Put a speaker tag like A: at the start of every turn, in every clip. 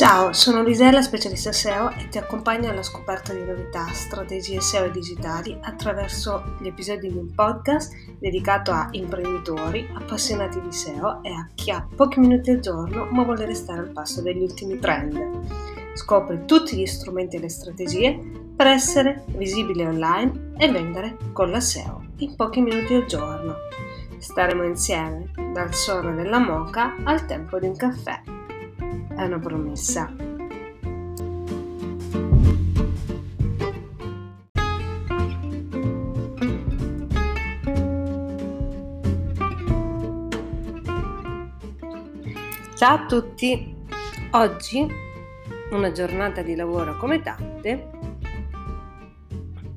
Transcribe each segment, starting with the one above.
A: Ciao, sono Lisella, specialista SEO e ti accompagno alla scoperta di novità, strategie SEO e digitali attraverso gli episodi di un podcast dedicato a imprenditori, appassionati di SEO e a chi ha pochi minuti al giorno ma vuole restare al passo degli ultimi trend. Scopri tutti gli strumenti e le strategie per essere visibile online e vendere con la SEO in pochi minuti al giorno. Staremo insieme dal suono della moca al tempo di un caffè è una promessa. Ciao a tutti! Oggi, una giornata di lavoro come tante,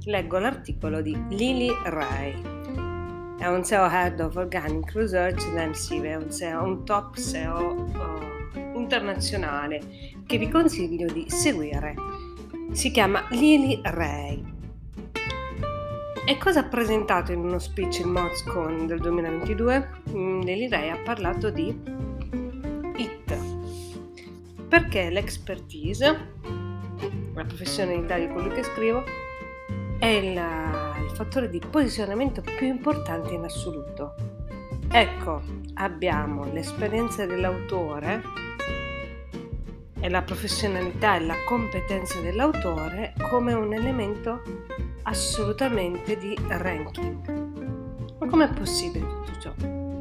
A: leggo l'articolo di Lily Ray. È un SEO Head of Organic Research da MCV, è un, SEO, un top SEO uh, internazionale che vi consiglio di seguire. Si chiama Lily Ray. E cosa ha presentato in uno speech in MozCon del 2022? Mm, Lily Ray ha parlato di IT, perché l'expertise, la professionalità di quello che scrivo, è il, il fattore di posizionamento più importante in assoluto. Ecco, abbiamo l'esperienza dell'autore e la professionalità e la competenza dell'autore come un elemento assolutamente di ranking. Ma com'è possibile tutto ciò?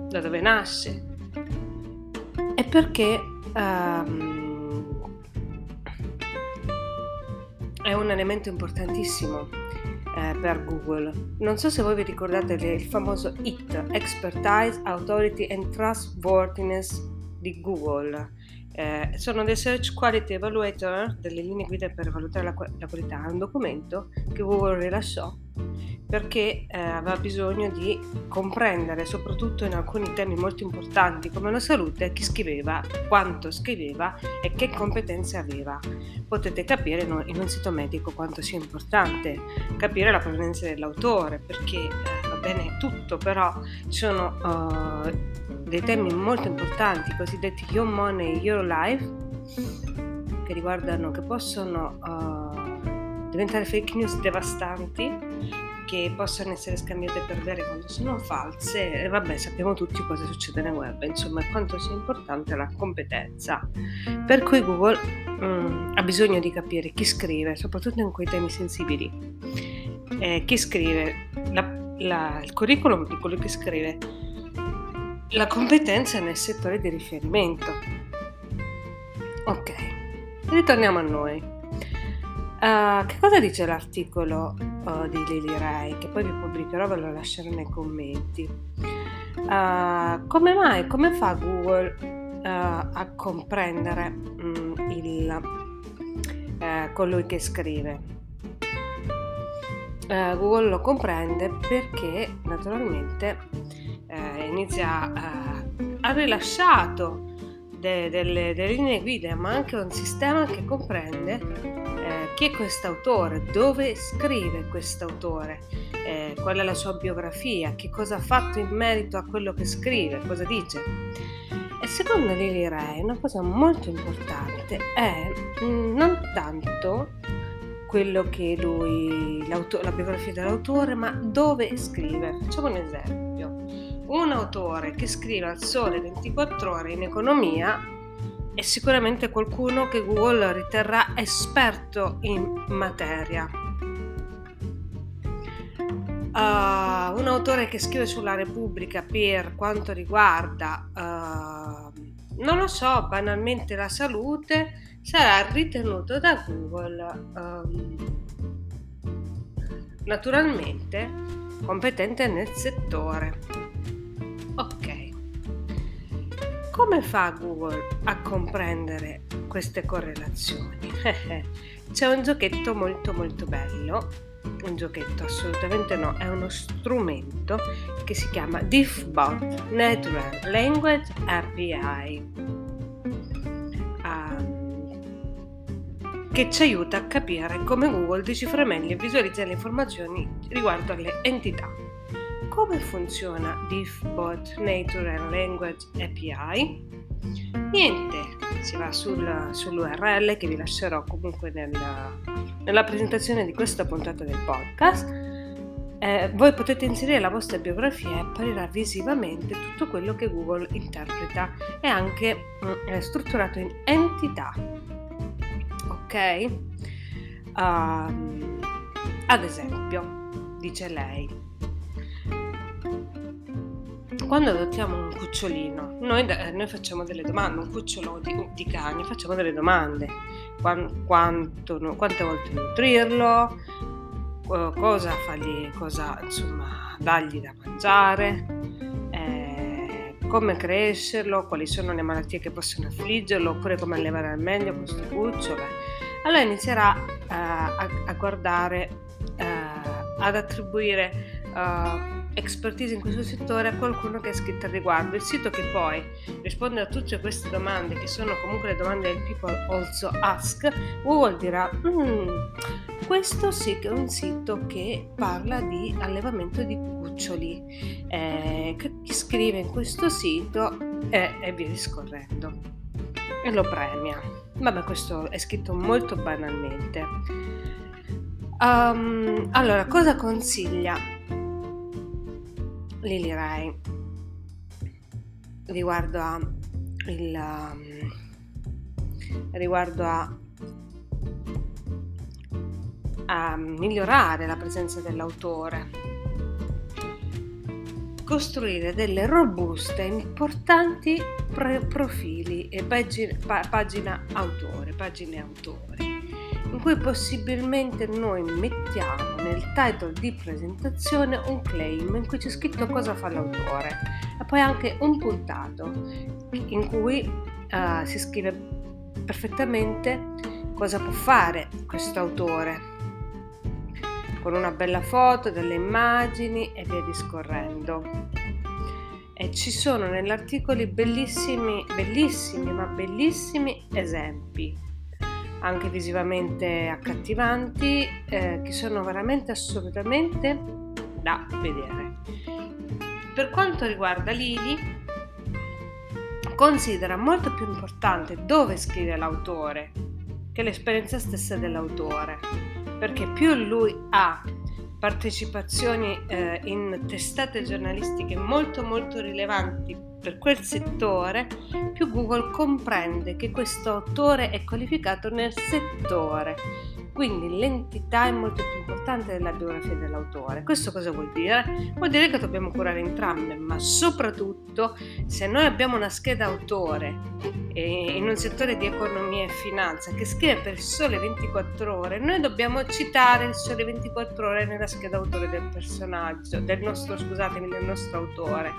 A: Da dove nasce? E perché um, è un elemento importantissimo eh, per Google. Non so se voi vi ricordate il famoso IT, Expertise, Authority and Trustworthiness di Google eh, sono dei Search Quality Evaluator, delle linee guida per valutare la, la qualità, un documento che Google rilasciò perché eh, aveva bisogno di comprendere, soprattutto in alcuni temi molto importanti come la salute, chi scriveva, quanto scriveva e che competenze aveva. Potete capire in un sito medico quanto sia importante capire la provenienza dell'autore, perché eh, va bene tutto, però ci sono uh, dei temi molto importanti, cosiddetti Your Money, Your Life, che riguardano, che possono uh, diventare fake news devastanti che possano essere scambiate per vere quando sono false, e vabbè sappiamo tutti cosa succede nel web, insomma quanto sia importante la competenza. Per cui Google mm, ha bisogno di capire chi scrive, soprattutto in quei temi sensibili, eh, chi scrive, la, la, il curriculum di quello che scrive, la competenza nel settore di riferimento. Ok, ritorniamo a noi. Uh, che cosa dice l'articolo uh, di Lily Ray, che poi vi pubblicherò, ve lo lascerò nei commenti? Uh, come mai, come fa Google a comprendere um, il, colui che scrive? Google lo comprende perché naturalmente inizia a ha rilasciato de, delle, delle linee guida, ma anche un sistema che comprende chi è quest'autore, dove scrive quest'autore, eh, qual è la sua biografia, che cosa ha fatto in merito a quello che scrive, cosa dice. E secondo Lily Ray una cosa molto importante è mm, non tanto quello che lui, la biografia dell'autore, ma dove scrive. Facciamo un esempio. Un autore che scrive al sole 24 ore in economia è sicuramente qualcuno che Google riterrà esperto in materia. Uh, un autore che scrive sulla Repubblica per quanto riguarda, uh, non lo so, banalmente la salute, sarà ritenuto da Google um, naturalmente competente nel settore. Ok. Come fa Google a comprendere queste correlazioni? C'è un giochetto molto molto bello, un giochetto assolutamente no, è uno strumento che si chiama DiffBot Natural Language API. Um, che ci aiuta a capire come Google decifra meglio e visualizza le informazioni riguardo alle entità come funziona DiffBot Natural Language API? Niente, si va sul, sull'URL che vi lascerò comunque nel, nella presentazione di questa puntata del podcast. Eh, voi potete inserire la vostra biografia e apparirà visivamente tutto quello che Google interpreta è anche mm, strutturato in entità. Ok? Um, ad esempio, dice lei, quando adottiamo un cucciolino, noi, noi, facciamo delle domande, un cucciolo di, di cani, facciamo delle domande. Quanto, quanto, quante volte nutrirlo, cosa fargli, cosa insomma dargli da mangiare, eh, come crescerlo, quali sono le malattie che possono affliggerlo, oppure come allevare al meglio questo cucciolo. Allora inizierà eh, a, a, guardare, eh, ad attribuire uh, expertise in questo settore a qualcuno che ha scritto al riguardo. Il sito che poi risponde a tutte queste domande, che sono comunque le domande del people also ask, Google dirà, mm, questo sì che è un sito che parla di allevamento di cuccioli. Eh, chi scrive in questo sito eh, e via discorrendo. E lo premia. Vabbè, questo è scritto molto banalmente. Um, allora, cosa consiglia Lily Ray riguardo a il um, riguardo a a migliorare la presenza dell'autore. Costruire delle robuste importanti profili e pagina, pa- pagina autore pagine autori in cui possibilmente noi mettiamo nel title di presentazione un claim in cui c'è scritto cosa fa l'autore e poi anche un puntato in cui uh, si scrive perfettamente cosa può fare questo autore con una bella foto, delle immagini e via discorrendo. E ci sono nell'articolo bellissimi, bellissimi, ma bellissimi esempi anche visivamente accattivanti, eh, che sono veramente assolutamente da vedere. Per quanto riguarda Lili, considera molto più importante dove scrive l'autore che l'esperienza stessa dell'autore, perché più lui ha partecipazioni eh, in testate giornalistiche molto molto rilevanti per quel settore, più Google comprende che questo autore è qualificato nel settore quindi l'entità è molto più importante della biografia dell'autore. Questo cosa vuol dire? Vuol dire che dobbiamo curare entrambe, ma soprattutto se noi abbiamo una scheda autore eh, in un settore di economia e finanza che scrive per sole 24 ore, noi dobbiamo citare il sole 24 ore nella scheda autore del personaggio, del nostro, scusatemi, del nostro autore,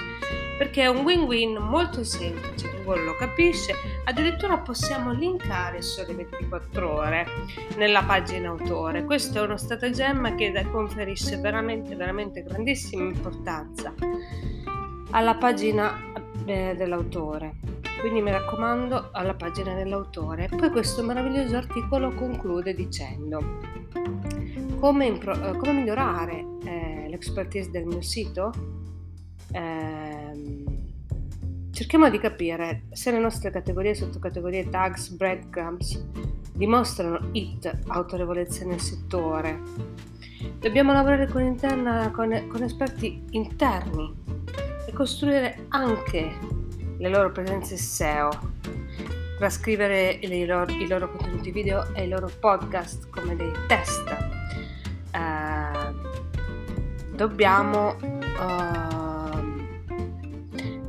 A: perché è un win-win molto semplice, Google lo capisce, addirittura possiamo linkare sole 24 ore nella pagina pagina autore. Questo è uno stratagemma che conferisce veramente, veramente grandissima importanza alla pagina eh, dell'autore. Quindi mi raccomando alla pagina dell'autore. Poi questo meraviglioso articolo conclude dicendo come, impro- eh, come migliorare eh, l'expertise del mio sito. Eh, cerchiamo di capire se le nostre categorie, sottocategorie, tags, breadcrumbs dimostrano IT, autorevolezza nel settore. Dobbiamo lavorare con, interna, con, con esperti interni e costruire anche le loro presenze SEO, trascrivere i loro, i loro contenuti video e i loro podcast come dei test. Uh, dobbiamo uh,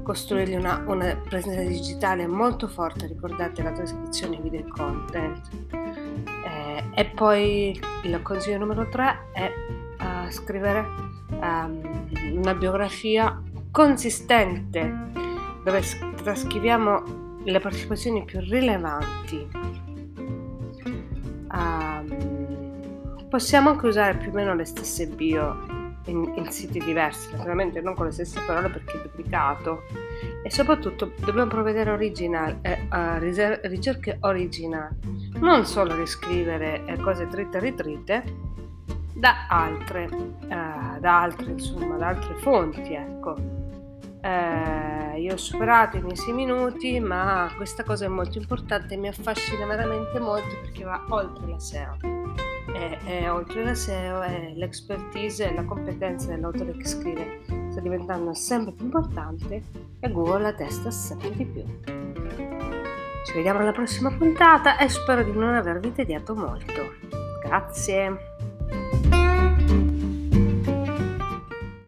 A: costruirgli una, una, presenza digitale molto forte, ricordate la trascrizione video content. Eh, e poi il consiglio numero 3 è uh, scrivere um, una biografia consistente dove trascriviamo le partecipazioni più rilevanti. Um, possiamo anche usare più o meno le stesse bio in, in, siti diversi, naturalmente non con le stesse parole perché è duplicato e soprattutto dobbiamo provvedere original, eh, a ricerche originali, non solo riscrivere eh, cose dritte e ritrite da altre, eh, da altre, insomma, da altre fonti, ecco. Eh, io ho superato i miei 6 minuti, ma questa cosa è molto importante e mi affascina veramente molto perché va oltre la SEO. E, e oltre la SEO è l'expertise e la competenza dell'autore che scrive sta diventando sempre più importante e Google la testa sempre di più. Ci vediamo alla prossima puntata e spero di non avervi tediato molto. Grazie.